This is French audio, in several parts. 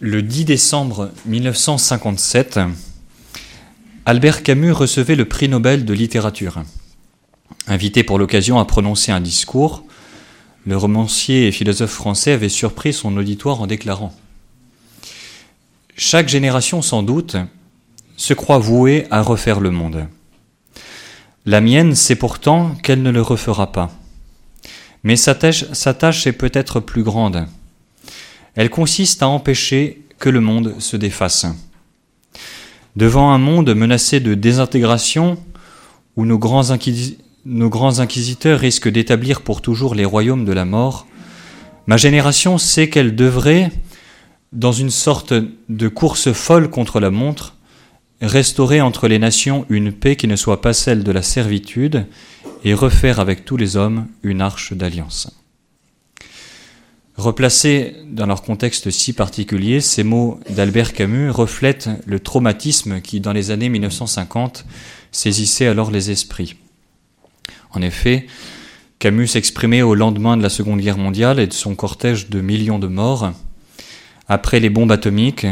Le 10 décembre 1957, Albert Camus recevait le prix Nobel de littérature. Invité pour l'occasion à prononcer un discours, le romancier et philosophe français avait surpris son auditoire en déclarant Chaque génération, sans doute, se croit vouée à refaire le monde. La mienne sait pourtant qu'elle ne le refera pas. Mais sa tâche, sa tâche est peut-être plus grande elle consiste à empêcher que le monde se défasse. Devant un monde menacé de désintégration, où nos grands, inquisiteurs risquent d'établir pour toujours les royaumes de la mort, ma génération sait qu'elle devrait, dans une sorte de course folle contre la montre, restaurer entre les nations une paix qui ne soit pas celle de la servitude et refaire avec tous les hommes une arche d'alliance. Replacés dans leur contexte si particulier, ces mots d'Albert Camus reflètent le traumatisme qui, dans les années 1950, saisissait alors les esprits. En effet, Camus s'exprimait au lendemain de la Seconde Guerre mondiale et de son cortège de millions de morts, après les bombes atomiques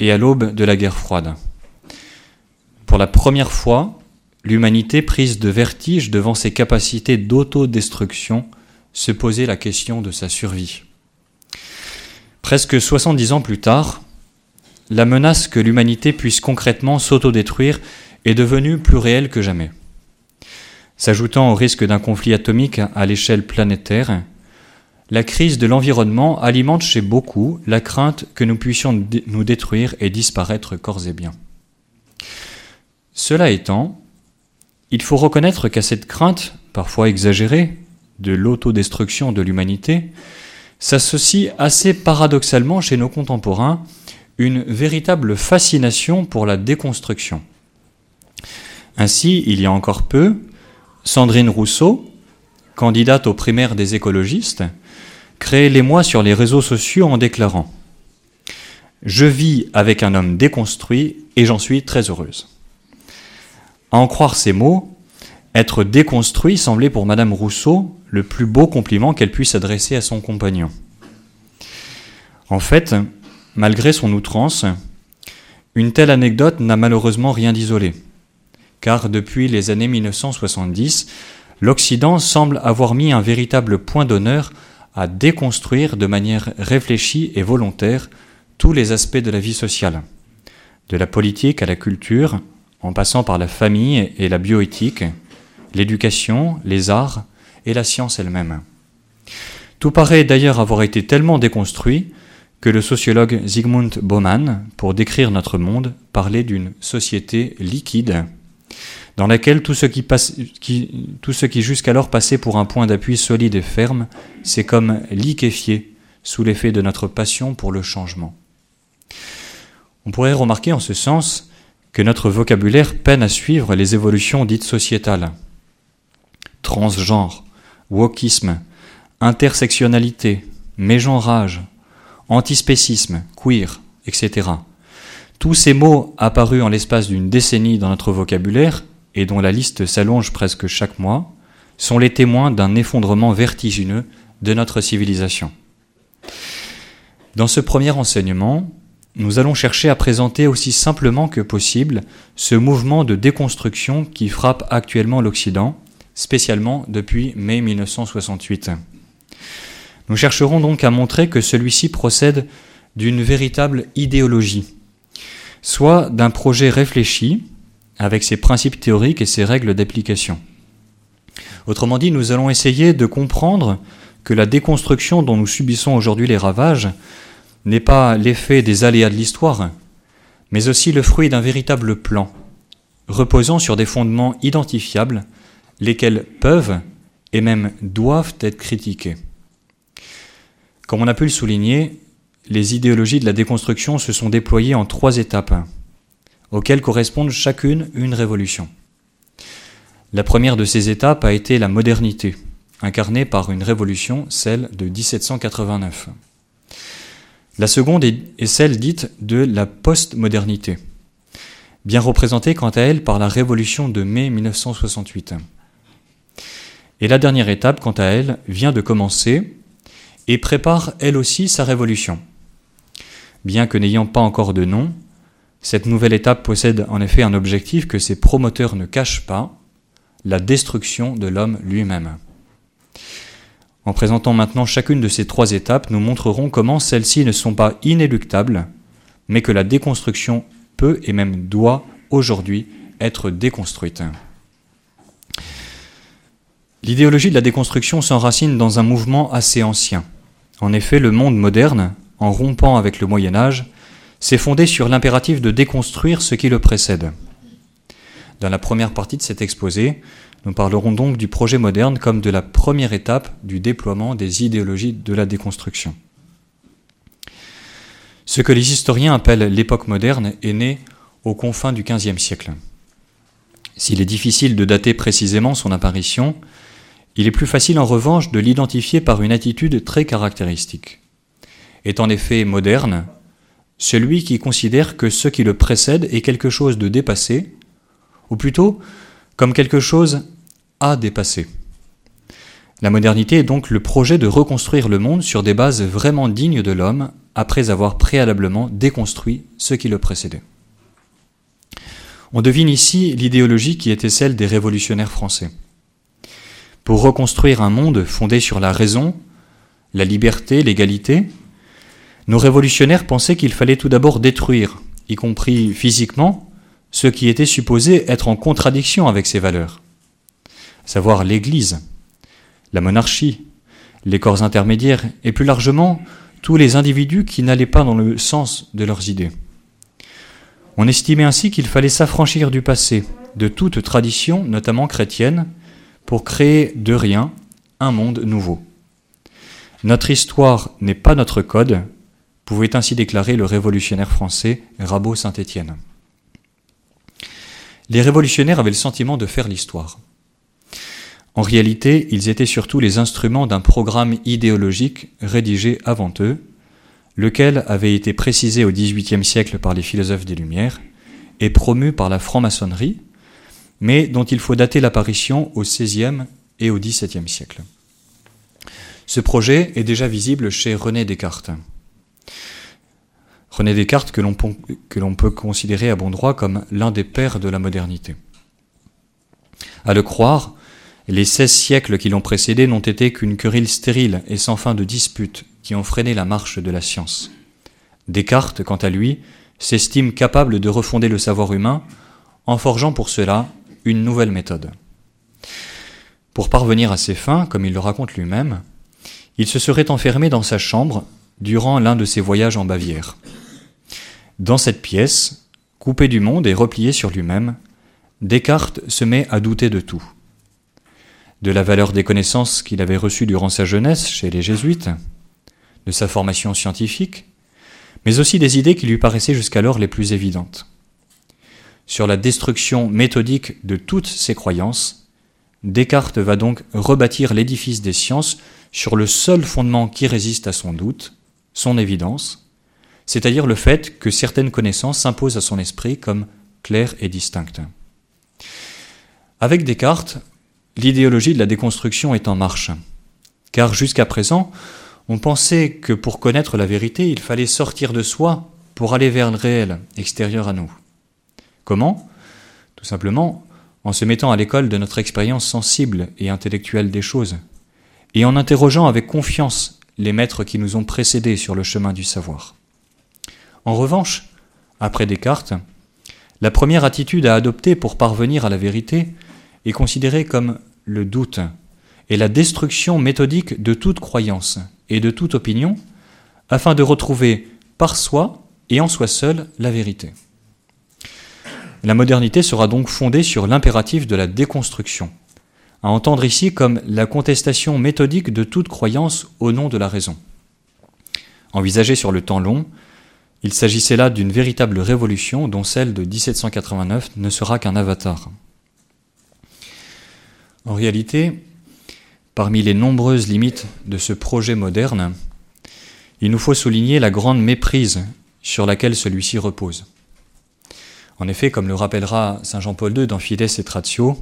et à l'aube de la guerre froide. Pour la première fois, l'humanité, prise de vertige devant ses capacités d'autodestruction, se posait la question de sa survie. Presque 70 ans plus tard, la menace que l'humanité puisse concrètement s'autodétruire est devenue plus réelle que jamais. S'ajoutant au risque d'un conflit atomique à l'échelle planétaire, la crise de l'environnement alimente chez beaucoup la crainte que nous puissions nous détruire et disparaître corps et biens. Cela étant, il faut reconnaître qu'à cette crainte, parfois exagérée, de l'autodestruction de l'humanité, s'associe assez paradoxalement chez nos contemporains une véritable fascination pour la déconstruction. Ainsi, il y a encore peu, Sandrine Rousseau, candidate aux primaires des écologistes, créait l'émoi sur les réseaux sociaux en déclarant Je vis avec un homme déconstruit et j'en suis très heureuse. À en croire ces mots, être déconstruit semblait pour Madame Rousseau le plus beau compliment qu'elle puisse adresser à son compagnon. En fait, malgré son outrance, une telle anecdote n'a malheureusement rien d'isolé, car depuis les années 1970, l'Occident semble avoir mis un véritable point d'honneur à déconstruire de manière réfléchie et volontaire tous les aspects de la vie sociale, de la politique à la culture, en passant par la famille et la bioéthique, l'éducation, les arts, et la science elle-même. Tout paraît d'ailleurs avoir été tellement déconstruit que le sociologue Zygmunt Bauman, pour décrire notre monde, parlait d'une société liquide, dans laquelle tout ce qui, qui, qui jusqu'alors passait pour un point d'appui solide et ferme s'est comme liquéfié sous l'effet de notre passion pour le changement. On pourrait remarquer en ce sens que notre vocabulaire peine à suivre les évolutions dites sociétales. Transgenre, wokisme, intersectionnalité, mégenrage, antispécisme, queer, etc. Tous ces mots apparus en l'espace d'une décennie dans notre vocabulaire, et dont la liste s'allonge presque chaque mois, sont les témoins d'un effondrement vertigineux de notre civilisation. Dans ce premier enseignement, nous allons chercher à présenter aussi simplement que possible ce mouvement de déconstruction qui frappe actuellement l'Occident spécialement depuis mai 1968. Nous chercherons donc à montrer que celui-ci procède d'une véritable idéologie, soit d'un projet réfléchi avec ses principes théoriques et ses règles d'application. Autrement dit, nous allons essayer de comprendre que la déconstruction dont nous subissons aujourd'hui les ravages n'est pas l'effet des aléas de l'histoire, mais aussi le fruit d'un véritable plan, reposant sur des fondements identifiables lesquels peuvent et même doivent être critiqués. Comme on a pu le souligner, les idéologies de la déconstruction se sont déployées en trois étapes, auxquelles correspondent chacune une révolution. La première de ces étapes a été la modernité, incarnée par une révolution, celle de 1789. La seconde est celle dite de la postmodernité, bien représentée quant à elle par la révolution de mai 1968. Et la dernière étape, quant à elle, vient de commencer et prépare elle aussi sa révolution. Bien que n'ayant pas encore de nom, cette nouvelle étape possède en effet un objectif que ses promoteurs ne cachent pas, la destruction de l'homme lui-même. En présentant maintenant chacune de ces trois étapes, nous montrerons comment celles-ci ne sont pas inéluctables, mais que la déconstruction peut et même doit aujourd'hui être déconstruite. L'idéologie de la déconstruction s'enracine dans un mouvement assez ancien. En effet, le monde moderne, en rompant avec le Moyen Âge, s'est fondé sur l'impératif de déconstruire ce qui le précède. Dans la première partie de cet exposé, nous parlerons donc du projet moderne comme de la première étape du déploiement des idéologies de la déconstruction. Ce que les historiens appellent l'époque moderne est né aux confins du XVe siècle. S'il est difficile de dater précisément son apparition, il est plus facile en revanche de l'identifier par une attitude très caractéristique. Est en effet moderne celui qui considère que ce qui le précède est quelque chose de dépassé, ou plutôt comme quelque chose à dépasser. La modernité est donc le projet de reconstruire le monde sur des bases vraiment dignes de l'homme, après avoir préalablement déconstruit ce qui le précédait. On devine ici l'idéologie qui était celle des révolutionnaires français. Pour reconstruire un monde fondé sur la raison, la liberté, l'égalité, nos révolutionnaires pensaient qu'il fallait tout d'abord détruire, y compris physiquement, ce qui était supposé être en contradiction avec ces valeurs, savoir l'Église, la monarchie, les corps intermédiaires et plus largement tous les individus qui n'allaient pas dans le sens de leurs idées. On estimait ainsi qu'il fallait s'affranchir du passé, de toute tradition, notamment chrétienne, pour créer de rien un monde nouveau. Notre histoire n'est pas notre code, pouvait ainsi déclarer le révolutionnaire français Rabot Saint-Étienne. Les révolutionnaires avaient le sentiment de faire l'histoire. En réalité, ils étaient surtout les instruments d'un programme idéologique rédigé avant eux, lequel avait été précisé au XVIIIe siècle par les philosophes des Lumières et promu par la franc-maçonnerie, mais dont il faut dater l'apparition au XVIe et au XVIIe siècle. Ce projet est déjà visible chez René Descartes. René Descartes que l'on peut considérer à bon droit comme l'un des pères de la modernité. À le croire, les seize siècles qui l'ont précédé n'ont été qu'une querelle stérile et sans fin de disputes qui ont freiné la marche de la science. Descartes, quant à lui, s'estime capable de refonder le savoir humain en forgeant pour cela une nouvelle méthode. Pour parvenir à ses fins, comme il le raconte lui-même, il se serait enfermé dans sa chambre durant l'un de ses voyages en Bavière. Dans cette pièce, coupé du monde et replié sur lui-même, Descartes se met à douter de tout. De la valeur des connaissances qu'il avait reçues durant sa jeunesse chez les jésuites, de sa formation scientifique, mais aussi des idées qui lui paraissaient jusqu'alors les plus évidentes. Sur la destruction méthodique de toutes ses croyances, Descartes va donc rebâtir l'édifice des sciences sur le seul fondement qui résiste à son doute, son évidence, c'est-à-dire le fait que certaines connaissances s'imposent à son esprit comme claires et distinctes. Avec Descartes, l'idéologie de la déconstruction est en marche, car jusqu'à présent, on pensait que pour connaître la vérité, il fallait sortir de soi pour aller vers le réel, extérieur à nous. Comment Tout simplement en se mettant à l'école de notre expérience sensible et intellectuelle des choses, et en interrogeant avec confiance les maîtres qui nous ont précédés sur le chemin du savoir. En revanche, après Descartes, la première attitude à adopter pour parvenir à la vérité est considérée comme le doute et la destruction méthodique de toute croyance et de toute opinion, afin de retrouver par soi et en soi seul la vérité. La modernité sera donc fondée sur l'impératif de la déconstruction, à entendre ici comme la contestation méthodique de toute croyance au nom de la raison. Envisagée sur le temps long, il s'agissait là d'une véritable révolution dont celle de 1789 ne sera qu'un avatar. En réalité, Parmi les nombreuses limites de ce projet moderne, il nous faut souligner la grande méprise sur laquelle celui-ci repose. En effet, comme le rappellera Saint Jean-Paul II dans Fides et Tratio,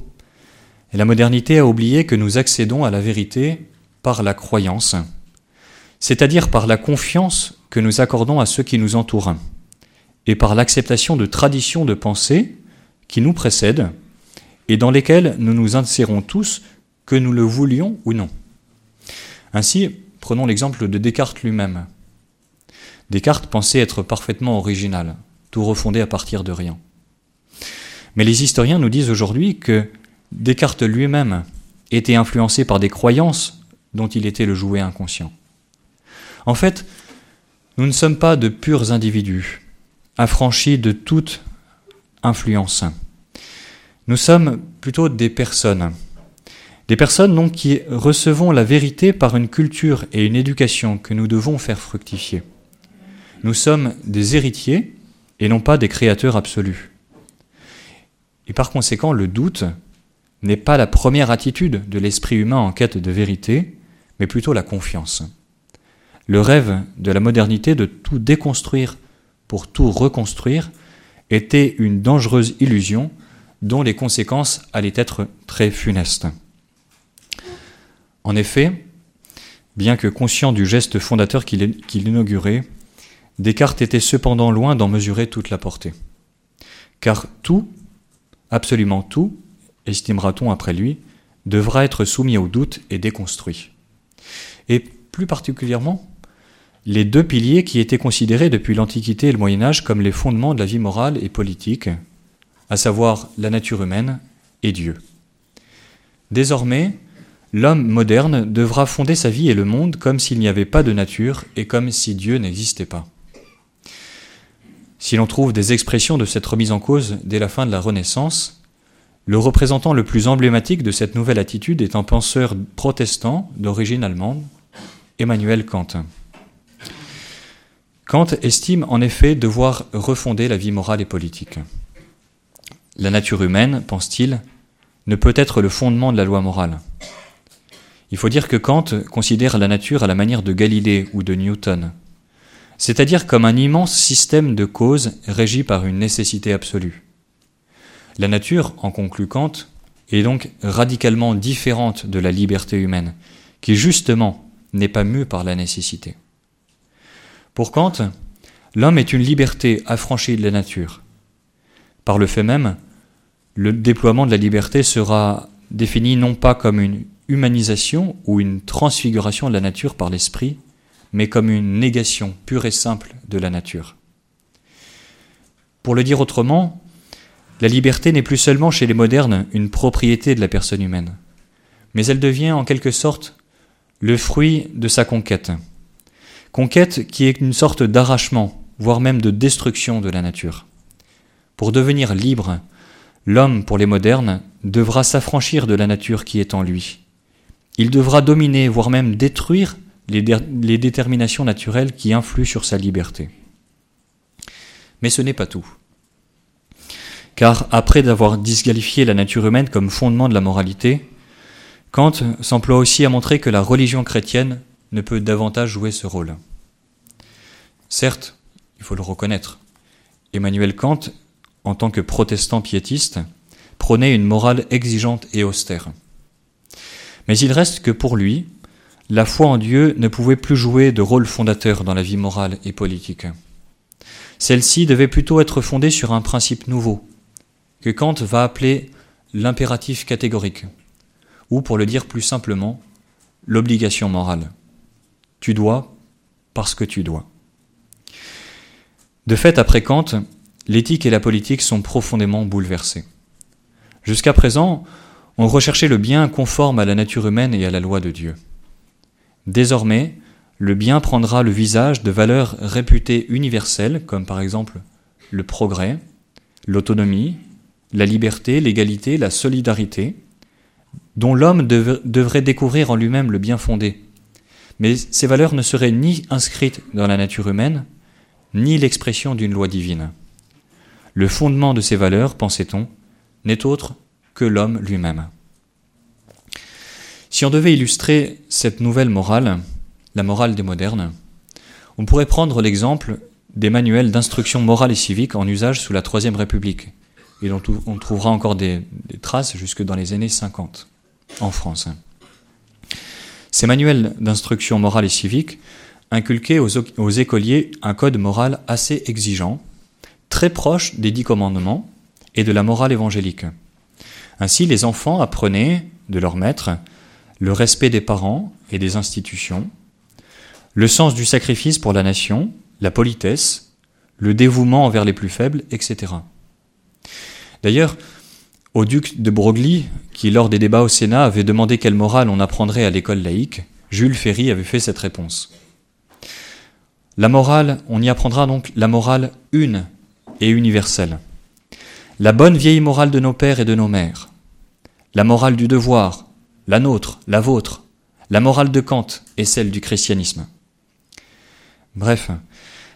la modernité a oublié que nous accédons à la vérité par la croyance, c'est-à-dire par la confiance que nous accordons à ceux qui nous entourent, et par l'acceptation de traditions de pensée qui nous précèdent et dans lesquelles nous nous insérons tous, que nous le voulions ou non. Ainsi, prenons l'exemple de Descartes lui-même. Descartes pensait être parfaitement original, tout refondé à partir de rien. Mais les historiens nous disent aujourd'hui que Descartes lui-même était influencé par des croyances dont il était le jouet inconscient. En fait, nous ne sommes pas de purs individus, affranchis de toute influence. Nous sommes plutôt des personnes. Des personnes donc qui recevons la vérité par une culture et une éducation que nous devons faire fructifier. Nous sommes des héritiers et non pas des créateurs absolus. Et par conséquent, le doute n'est pas la première attitude de l'esprit humain en quête de vérité, mais plutôt la confiance. Le rêve de la modernité de tout déconstruire pour tout reconstruire était une dangereuse illusion dont les conséquences allaient être très funestes. En effet, bien que conscient du geste fondateur qu'il inaugurait, Descartes était cependant loin d'en mesurer toute la portée. Car tout, absolument tout, estimera-t-on après lui, devra être soumis au doute et déconstruit. Et plus particulièrement, les deux piliers qui étaient considérés depuis l'Antiquité et le Moyen Âge comme les fondements de la vie morale et politique, à savoir la nature humaine et Dieu. Désormais, l'homme moderne devra fonder sa vie et le monde comme s'il n'y avait pas de nature et comme si Dieu n'existait pas. Si l'on trouve des expressions de cette remise en cause dès la fin de la Renaissance, le représentant le plus emblématique de cette nouvelle attitude est un penseur protestant d'origine allemande, Emmanuel Kant. Kant estime en effet devoir refonder la vie morale et politique. La nature humaine, pense-t-il, ne peut être le fondement de la loi morale. Il faut dire que Kant considère la nature à la manière de Galilée ou de Newton, c'est-à-dire comme un immense système de causes régi par une nécessité absolue. La nature, en conclut Kant, est donc radicalement différente de la liberté humaine, qui justement n'est pas mue par la nécessité. Pour Kant, l'homme est une liberté affranchie de la nature. Par le fait même, le déploiement de la liberté sera défini non pas comme une humanisation ou une transfiguration de la nature par l'esprit, mais comme une négation pure et simple de la nature. Pour le dire autrement, la liberté n'est plus seulement chez les modernes une propriété de la personne humaine, mais elle devient en quelque sorte le fruit de sa conquête, Conquête qui est une sorte d'arrachement, voire même de destruction de la nature. Pour devenir libre, l'homme, pour les modernes, devra s'affranchir de la nature qui est en lui. Il devra dominer, voire même détruire les, déterminations naturelles qui influent sur sa liberté. Mais ce n'est pas tout. Car après d'avoir disqualifié la nature humaine comme fondement de la moralité, Kant s'emploie aussi à montrer que la religion chrétienne ne peut davantage jouer ce rôle. Certes, il faut le reconnaître, Emmanuel Kant, en tant que protestant piétiste, prônait une morale exigeante et austère. Mais il reste que pour lui, la foi en Dieu ne pouvait plus jouer de rôle fondateur dans la vie morale et politique. Celle-ci devait plutôt être fondée sur un principe nouveau, que Kant va appeler l'impératif catégorique, ou pour le dire plus simplement, l'obligation morale. Tu dois parce que tu dois. De fait, après Kant, l'éthique et la politique sont profondément bouleversées. Jusqu'à présent, on recherchait le bien conforme à la nature humaine et à la loi de Dieu. Désormais, le bien prendra le visage de valeurs réputées universelles, comme par exemple le progrès, l'autonomie, la liberté, l'égalité, la solidarité, dont l'homme devrait découvrir en lui-même le bien fondé, mais ces valeurs ne seraient ni inscrites dans la nature humaine, ni l'expression d'une loi divine. Le fondement de ces valeurs, pensait-on, n'est autre que l'homme lui-même. Si on devait illustrer cette nouvelle morale, la morale des modernes, on pourrait prendre l'exemple des manuels d'instruction morale et civique en usage sous la Troisième République, et dont on trouvera encore des, traces jusque dans les années 50 en France. Ces manuels d'instruction morale et civique inculquait aux, écoliers un code moral assez exigeant, très proche des dix commandements et de la morale évangélique. Ainsi, les enfants apprenaient de leur maître le respect des parents et des institutions, le sens du sacrifice pour la nation, la politesse, le dévouement envers les plus faibles, etc. D'ailleurs, au duc de Broglie, qui lors des débats au Sénat avait demandé quelle morale on apprendrait à l'école laïque, Jules Ferry avait fait cette réponse. La morale, on y apprendra donc la morale une et universelle. La bonne vieille morale de nos pères et de nos mères. La morale du devoir, la nôtre, la vôtre. La morale de Kant et celle du christianisme. Bref,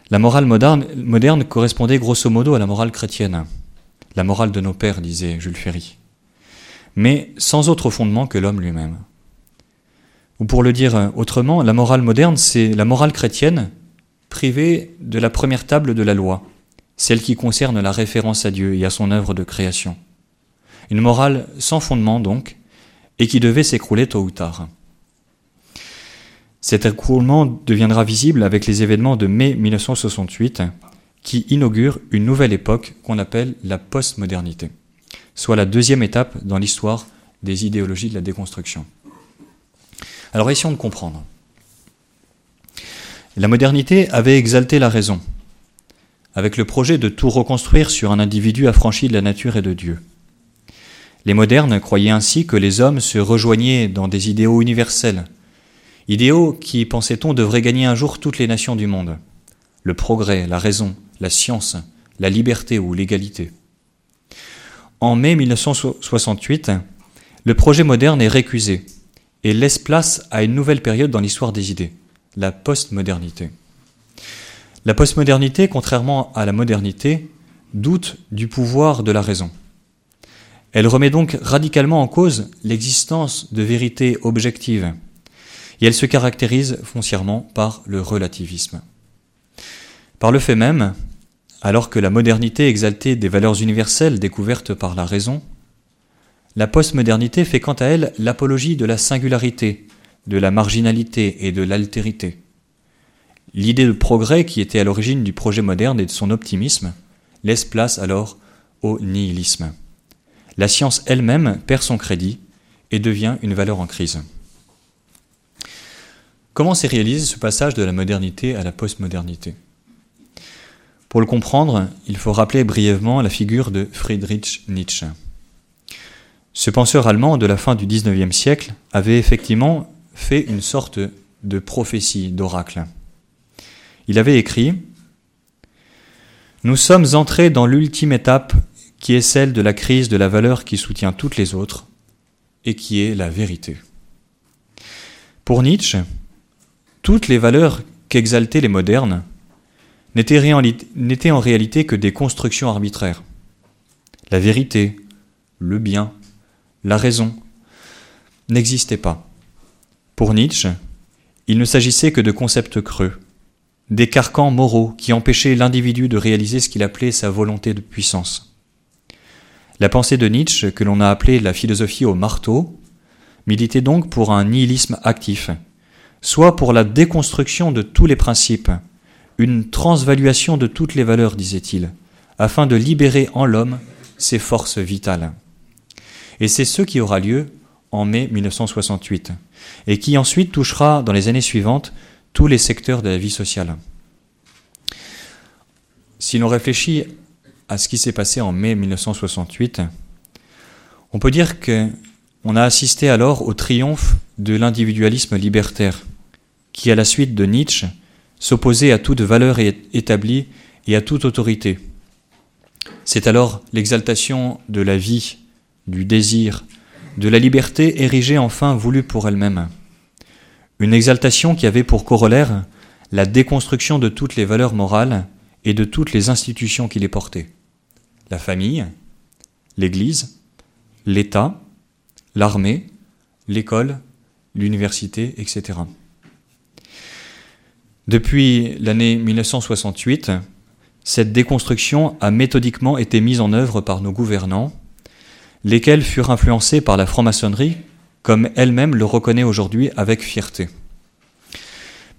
la morale moderne, moderne correspondait grosso modo à la morale chrétienne. La morale de nos pères, disait Jules Ferry. Mais sans autre fondement que l'homme lui-même. Ou pour le dire autrement, la morale moderne, c'est la morale chrétienne privée de la première table de la loi, celle qui concerne la référence à Dieu et à son œuvre de création. Une morale sans fondement donc, et qui devait s'écrouler tôt ou tard. Cet écroulement deviendra visible avec les événements de mai 1968, qui inaugurent une nouvelle époque qu'on appelle la postmodernité, soit la deuxième étape dans l'histoire des idéologies de la déconstruction. Alors essayons de comprendre. La modernité avait exalté la raison, avec le projet de tout reconstruire sur un individu affranchi de la nature et de Dieu. Les modernes croyaient ainsi que les hommes se rejoignaient dans des idéaux universels, idéaux qui, pensait-on, devraient gagner un jour toutes les nations du monde. Le progrès, la raison, la science, la liberté ou l'égalité. En mai 1968, le projet moderne est récusé et laisse place à une nouvelle période dans l'histoire des idées, la postmodernité. La postmodernité, contrairement à la modernité, doute du pouvoir de la raison. Elle remet donc radicalement en cause l'existence de vérités objectives, et elle se caractérise foncièrement par le relativisme. Par le fait même, alors que la modernité exaltait des valeurs universelles découvertes par la raison, la postmodernité fait quant à elle l'apologie de la singularité, de la marginalité et de l'altérité. L'idée de progrès qui était à l'origine du projet moderne et de son optimisme laisse place alors au nihilisme. La science elle-même perd son crédit et devient une valeur en crise. Comment s'est réalisé ce passage de la modernité à la postmodernité? Pour le comprendre, il faut rappeler brièvement la figure de Friedrich Nietzsche. Ce penseur allemand de la fin du XIXe siècle avait effectivement fait une sorte de prophétie, d'oracle. Il avait écrit Nous sommes entrés dans l'ultime étape qui est celle de la crise de la valeur qui soutient toutes les autres et qui est la vérité. Pour Nietzsche, toutes les valeurs qu'exaltaient les modernes n'étaient en réalité que des constructions arbitraires. La vérité, le bien, la raison n'existaient pas. Pour Nietzsche, il ne s'agissait que de concepts creux, des carcans moraux qui empêchaient l'individu de réaliser ce qu'il appelait sa volonté de puissance. La pensée de Nietzsche, que l'on a appelée la philosophie au marteau, militait donc pour un nihilisme actif, soit pour la déconstruction de tous les principes, une transvaluation de toutes les valeurs, disait-il, afin de libérer en l'homme ses forces vitales. Et c'est ce qui aura lieu en mai 1968, et qui ensuite touchera dans les années suivantes tous les secteurs de la vie sociale. Si l'on réfléchit à ce qui s'est passé en mai 1968, on peut dire qu'on a assisté alors au triomphe de l'individualisme libertaire, qui, à la suite de Nietzsche, s'opposait à toute valeur établie et à toute autorité. C'est alors l'exaltation de la vie du désir, de la liberté érigée enfin voulue pour elle-même. Une exaltation qui avait pour corollaire la déconstruction de toutes les valeurs morales et de toutes les institutions qui les portaient. La famille, l'Église, l'État, l'armée, l'école, l'université, etc. Depuis l'année 1968, cette déconstruction a méthodiquement été mise en œuvre par nos gouvernants lesquels furent influencés par la franc-maçonnerie, comme elle-même le reconnaît aujourd'hui avec fierté.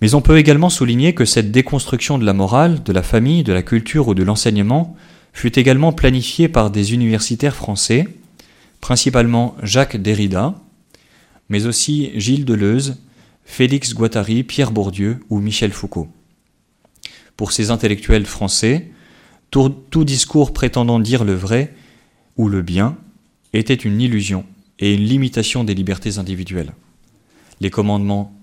Mais on peut également souligner que cette déconstruction de la morale, de la famille, de la culture ou de l'enseignement fut également planifiée par des universitaires français, principalement Jacques Derrida, mais aussi Gilles Deleuze, Félix Guattari, Pierre Bourdieu ou Michel Foucault. Pour ces intellectuels français, tout, tout discours prétendant dire le vrai ou le bien était une illusion et une limitation des libertés individuelles. Les commandements,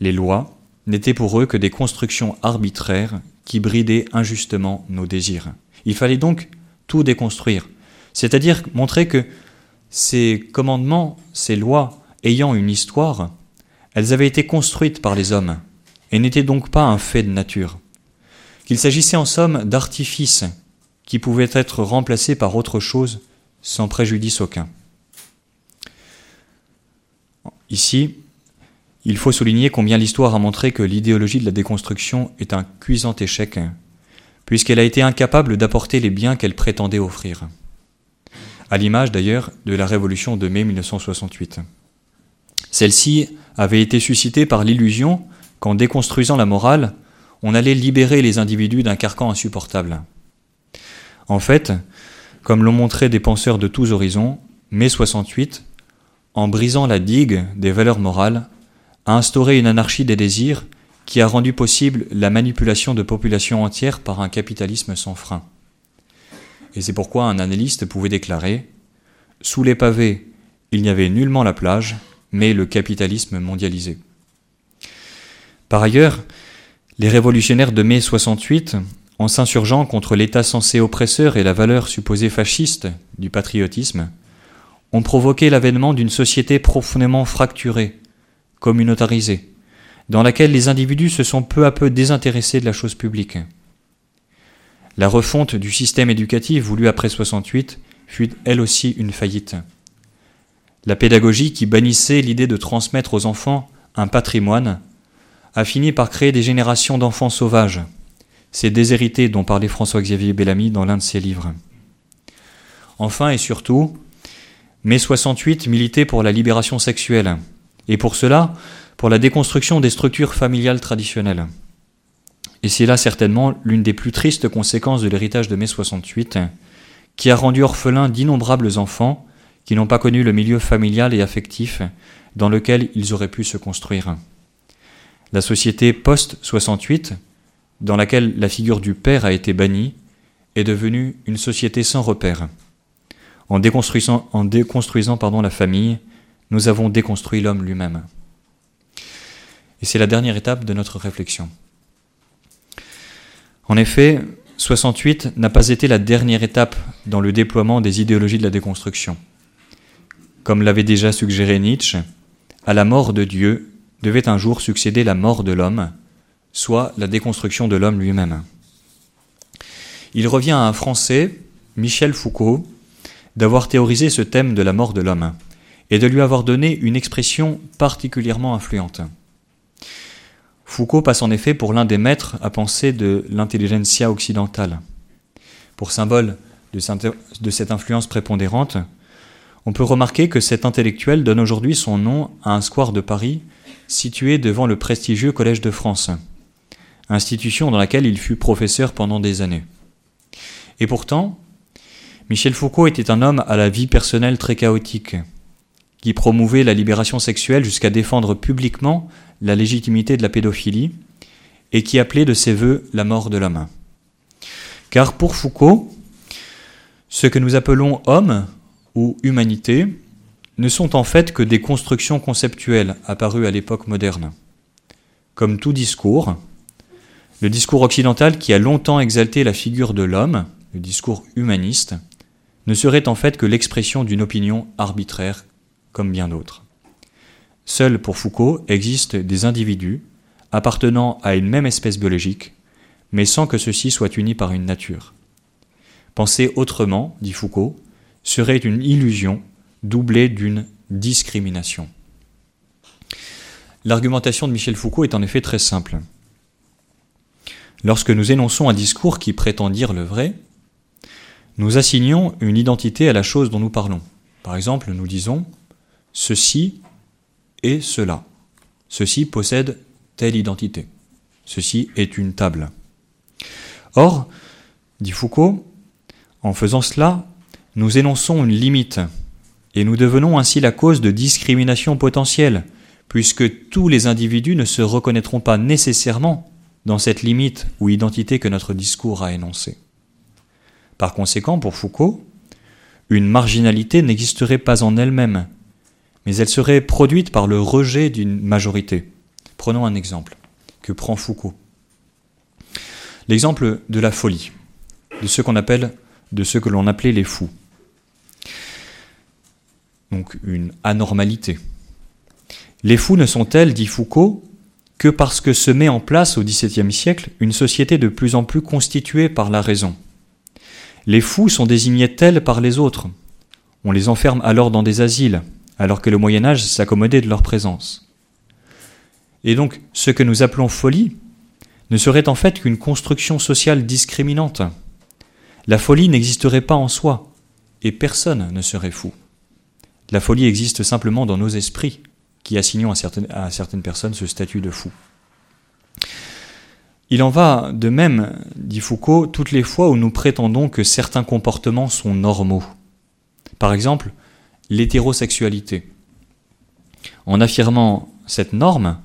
les lois, n'étaient pour eux que des constructions arbitraires qui bridaient injustement nos désirs. Il fallait donc tout déconstruire, c'est-à-dire montrer que ces commandements, ces lois, ayant une histoire, elles avaient été construites par les hommes et n'étaient donc pas un fait de nature. Qu'il s'agissait en somme d'artifices qui pouvaient être remplacés par autre chose sans préjudice aucun. Ici, il faut souligner combien l'histoire a montré que l'idéologie de la déconstruction est un cuisant échec, puisqu'elle a été incapable d'apporter les biens qu'elle prétendait offrir. À l'image d'ailleurs de la révolution de mai 1968. Celle-ci avait été suscitée par l'illusion qu'en déconstruisant la morale, on allait libérer les individus d'un carcan insupportable. En fait, comme l'ont montré des penseurs de tous horizons, mai 68, en brisant la digue des valeurs morales, a instauré une anarchie des désirs qui a rendu possible la manipulation de populations entières par un capitalisme sans frein. Et c'est pourquoi un analyste pouvait déclarer Sous les pavés, il n'y avait nullement la plage, mais le capitalisme mondialisé. Par ailleurs, les révolutionnaires de mai 68, en s'insurgeant contre l'État censé oppresseur et la valeur supposée fasciste du patriotisme, ont provoqué l'avènement d'une société profondément fracturée, communautarisée, dans laquelle les individus se sont peu à peu désintéressés de la chose publique. La refonte du système éducatif voulu après 68 fut elle aussi une faillite. La pédagogie qui bannissait l'idée de transmettre aux enfants un patrimoine a fini par créer des générations d'enfants sauvages, ces déshérités dont parlait François-Xavier Bellamy dans l'un de ses livres. Enfin et surtout, mai 68 militait pour la libération sexuelle, et pour cela, pour la déconstruction des structures familiales traditionnelles. Et c'est là certainement l'une des plus tristes conséquences de l'héritage de mai 68, qui a rendu orphelins d'innombrables enfants qui n'ont pas connu le milieu familial et affectif dans lequel ils auraient pu se construire. La société post-68, dans laquelle la figure du père a été bannie, est devenue une société sans repère. En déconstruisant, en la famille, nous avons déconstruit l'homme lui-même. Et c'est la dernière étape de notre réflexion. En effet, 68 n'a pas été la dernière étape dans le déploiement des idéologies de la déconstruction. Comme l'avait déjà suggéré Nietzsche, à la mort de Dieu devait un jour succéder la mort de l'homme, soit la déconstruction de l'homme lui-même. Il revient à un Français, Michel Foucault, d'avoir théorisé ce thème de la mort de l'homme et de lui avoir donné une expression particulièrement influente. Foucault passe en effet pour l'un des maîtres à penser de l'intelligentsia occidentale. Pour symbole de cette influence prépondérante, on peut remarquer que cet intellectuel donne aujourd'hui son nom à un square de Paris situé devant le prestigieux Collège de France, institution dans laquelle il fut professeur pendant des années. Et pourtant, Michel Foucault était un homme à la vie personnelle très chaotique, qui promouvait la libération sexuelle jusqu'à défendre publiquement la légitimité de la pédophilie, et qui appelait de ses voeux la mort de l'homme. Car pour Foucault, ce que nous appelons homme ou humanité ne sont en fait que des constructions conceptuelles apparues à l'époque moderne. Comme tout discours, le discours occidental qui a longtemps exalté la figure de l'homme, le discours humaniste, ne serait en fait que l'expression d'une opinion arbitraire comme bien d'autres. Seuls pour Foucault existent des individus appartenant à une même espèce biologique, mais sans que ceux-ci soient unis par une nature. Penser autrement, dit Foucault, serait une illusion doublée d'une discrimination. L'argumentation de Michel Foucault est en effet très simple. Lorsque nous énonçons un discours qui prétend dire le vrai, nous assignons une identité à la chose dont nous parlons. Par exemple, nous disons ceci et cela. Ceci possède telle identité. Ceci est une table. Or, dit Foucault, en faisant cela, nous énonçons une limite, et nous devenons ainsi la cause de discrimination potentielle, puisque tous les individus ne se reconnaîtront pas nécessairement dans cette limite ou identité que notre discours a énoncée. Par conséquent, pour Foucault, une marginalité n'existerait pas en elle-même, mais elle serait produite par le rejet d'une majorité. Prenons un exemple que prend Foucault. L'exemple de la folie, de ce qu'on appelle, de ce que l'on appelait les fous. Donc une anormalité. Les fous ne sont-elles, dit Foucault, que parce que se met en place au XVIIe siècle une société de plus en plus constituée par la raison? Les fous sont désignés tels par les autres. On les enferme alors dans des asiles, alors que le Moyen Âge s'accommodait de leur présence. Et donc, ce que nous appelons folie ne serait en fait qu'une construction sociale discriminante. La folie n'existerait pas en soi, et personne ne serait fou. La folie existe simplement dans nos esprits, qui assignons à certaines, à certaines personnes ce statut de fou. Il en va de même, dit Foucault, toutes les fois où nous prétendons que certains comportements sont normaux. Par exemple, l'hétérosexualité. En affirmant cette norme,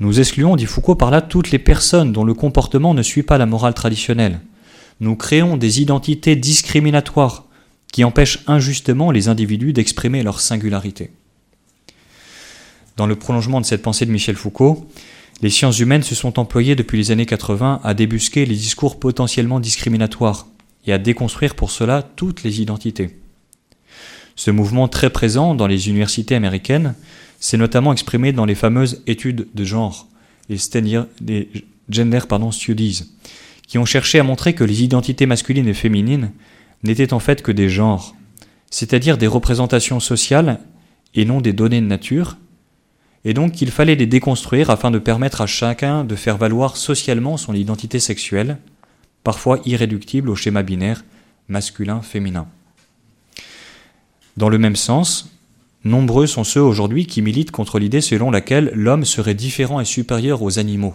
nous excluons, dit Foucault, par là toutes les personnes dont le comportement ne suit pas la morale traditionnelle. Nous créons des identités discriminatoires qui empêchent injustement les individus d'exprimer leur singularité. Dans le prolongement de cette pensée de Michel Foucault, les sciences humaines se sont employées depuis les années 80 à débusquer les discours potentiellement discriminatoires et à déconstruire pour cela toutes les identités. Ce mouvement très présent dans les universités américaines s'est notamment exprimé dans les fameuses études de genre, les, Gender Studies, qui ont cherché à montrer que les identités masculines et féminines n'étaient en fait que des genres, c'est-à-dire des représentations sociales et non des données de nature, et donc qu'il fallait les déconstruire afin de permettre à chacun de faire valoir socialement son identité sexuelle, parfois irréductible au schéma binaire masculin-féminin. Dans le même sens, nombreux sont ceux aujourd'hui qui militent contre l'idée selon laquelle l'homme serait différent et supérieur aux animaux.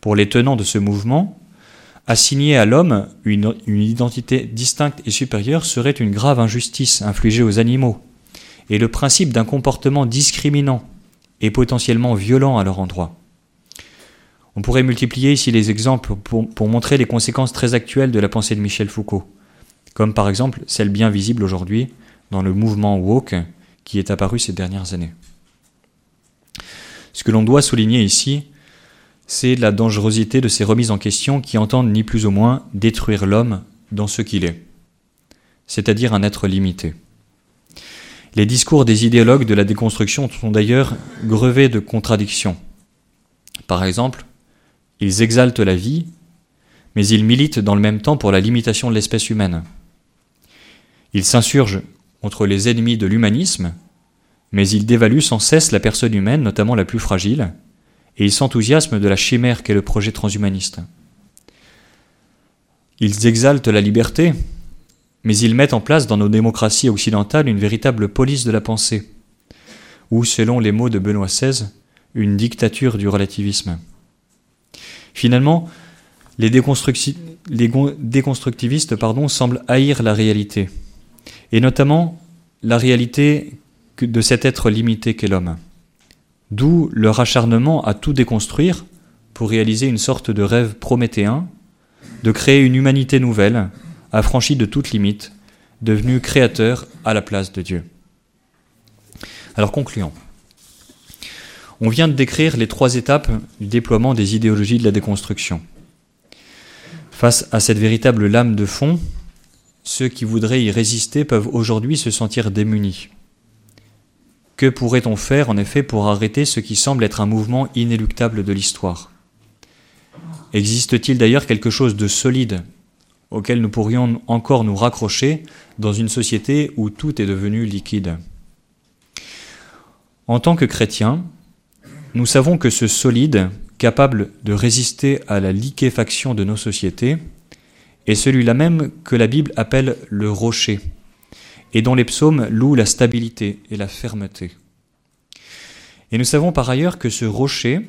Pour les tenants de ce mouvement, assigner à l'homme une, identité distincte et supérieure serait une grave injustice infligée aux animaux, et le principe d'un comportement discriminant et potentiellement violent à leur endroit. On pourrait multiplier ici les exemples pour montrer les conséquences très actuelles de la pensée de Michel Foucault comme par exemple celle bien visible aujourd'hui dans le mouvement woke qui est apparu ces dernières années. Ce que l'on doit souligner ici, c'est la dangerosité de ces remises en question qui entendent ni plus ou moins détruire l'homme dans ce qu'il est, c'est-à-dire un être limité. Les discours des idéologues de la déconstruction sont d'ailleurs grevés de contradictions. Par exemple, ils exaltent la vie, mais ils militent dans le même temps pour la limitation de l'espèce humaine. Il s'insurge contre les ennemis de l'humanisme, mais il dévalue sans cesse la personne humaine, notamment la plus fragile, et il s'enthousiasme de la chimère qu'est le projet transhumaniste. Ils exaltent la liberté, mais ils mettent en place dans nos démocraties occidentales une véritable police de la pensée, ou, selon les mots de Benoît XVI, une dictature du relativisme. Finalement, les, déconstructivistes pardon, semblent haïr la réalité et notamment la réalité de cet être limité qu'est l'homme. D'où leur acharnement à tout déconstruire pour réaliser une sorte de rêve prométhéen, de créer une humanité nouvelle, affranchie de toute limite, devenue créateur à la place de Dieu. Alors concluons. On vient de décrire les trois étapes du déploiement des idéologies de la déconstruction. Face à cette véritable lame de fond, ceux qui voudraient y résister peuvent aujourd'hui se sentir démunis. Que pourrait-on faire en effet pour arrêter ce qui semble être un mouvement inéluctable de l'histoire? Existe-t-il d'ailleurs quelque chose de solide auquel nous pourrions encore nous raccrocher dans une société où tout est devenu liquide? En tant que chrétiens, nous savons que ce solide, capable de résister à la liquéfaction de nos sociétés, est celui-là même que la Bible appelle le rocher, et dont les psaumes louent la stabilité et la fermeté. Et nous savons par ailleurs que ce rocher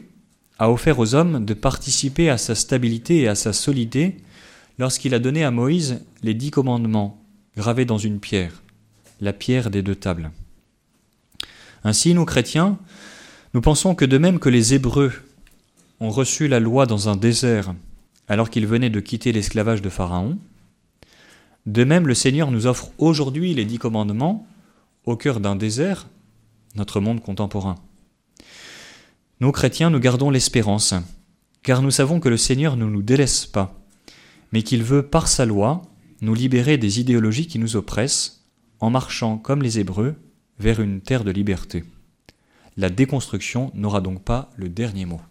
a offert aux hommes de participer à sa stabilité et à sa solidité lorsqu'il a donné à Moïse les dix commandements gravés dans une pierre, la pierre des deux tables. Ainsi, nous chrétiens, nous pensons que de même que les Hébreux ont reçu la loi dans un désert alors qu'ils venaient de quitter l'esclavage de Pharaon, de même le Seigneur nous offre aujourd'hui les dix commandements au cœur d'un désert, notre monde contemporain. Nous chrétiens, nous gardons l'espérance, car nous savons que le Seigneur ne nous délaisse pas mais qu'il veut, par sa loi, nous libérer des idéologies qui nous oppressent, en marchant, comme les Hébreux, vers une terre de liberté. La déconstruction n'aura donc pas le dernier mot.